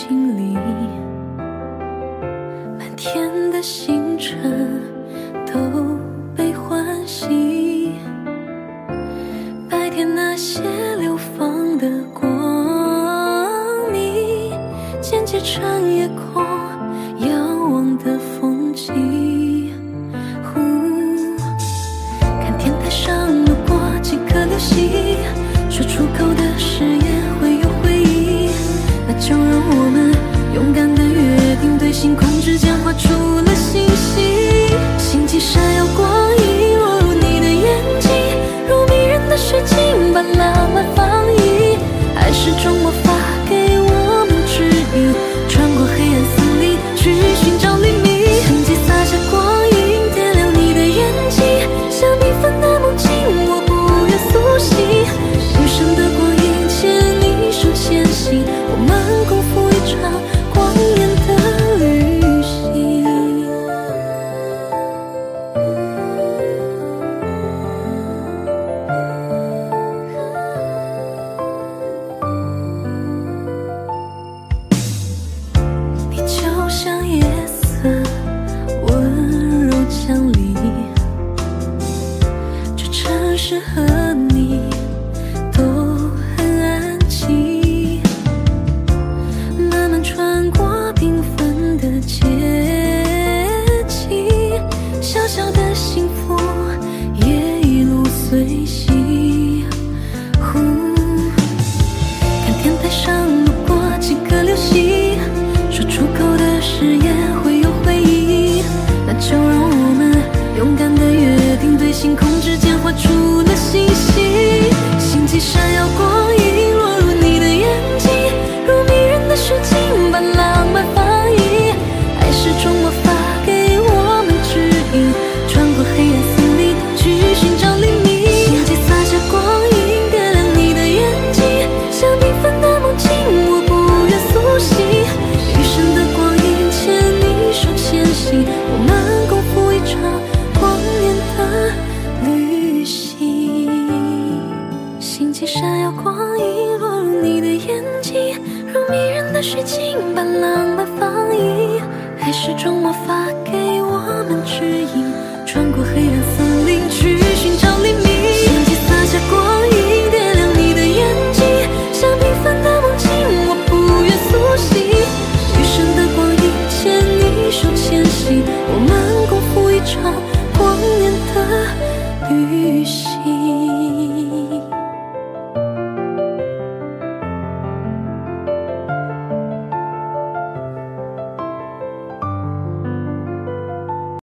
心里满天的星适合。光影落入你的眼睛如迷人的水晶把浪漫放映爱是种魔法给我们指引穿过黑暗森林去寻找黎明星际洒下光影点亮你的眼睛像缤纷的梦境我不愿苏醒余生的光阴牵你手前行我们共赴一场光年的旅行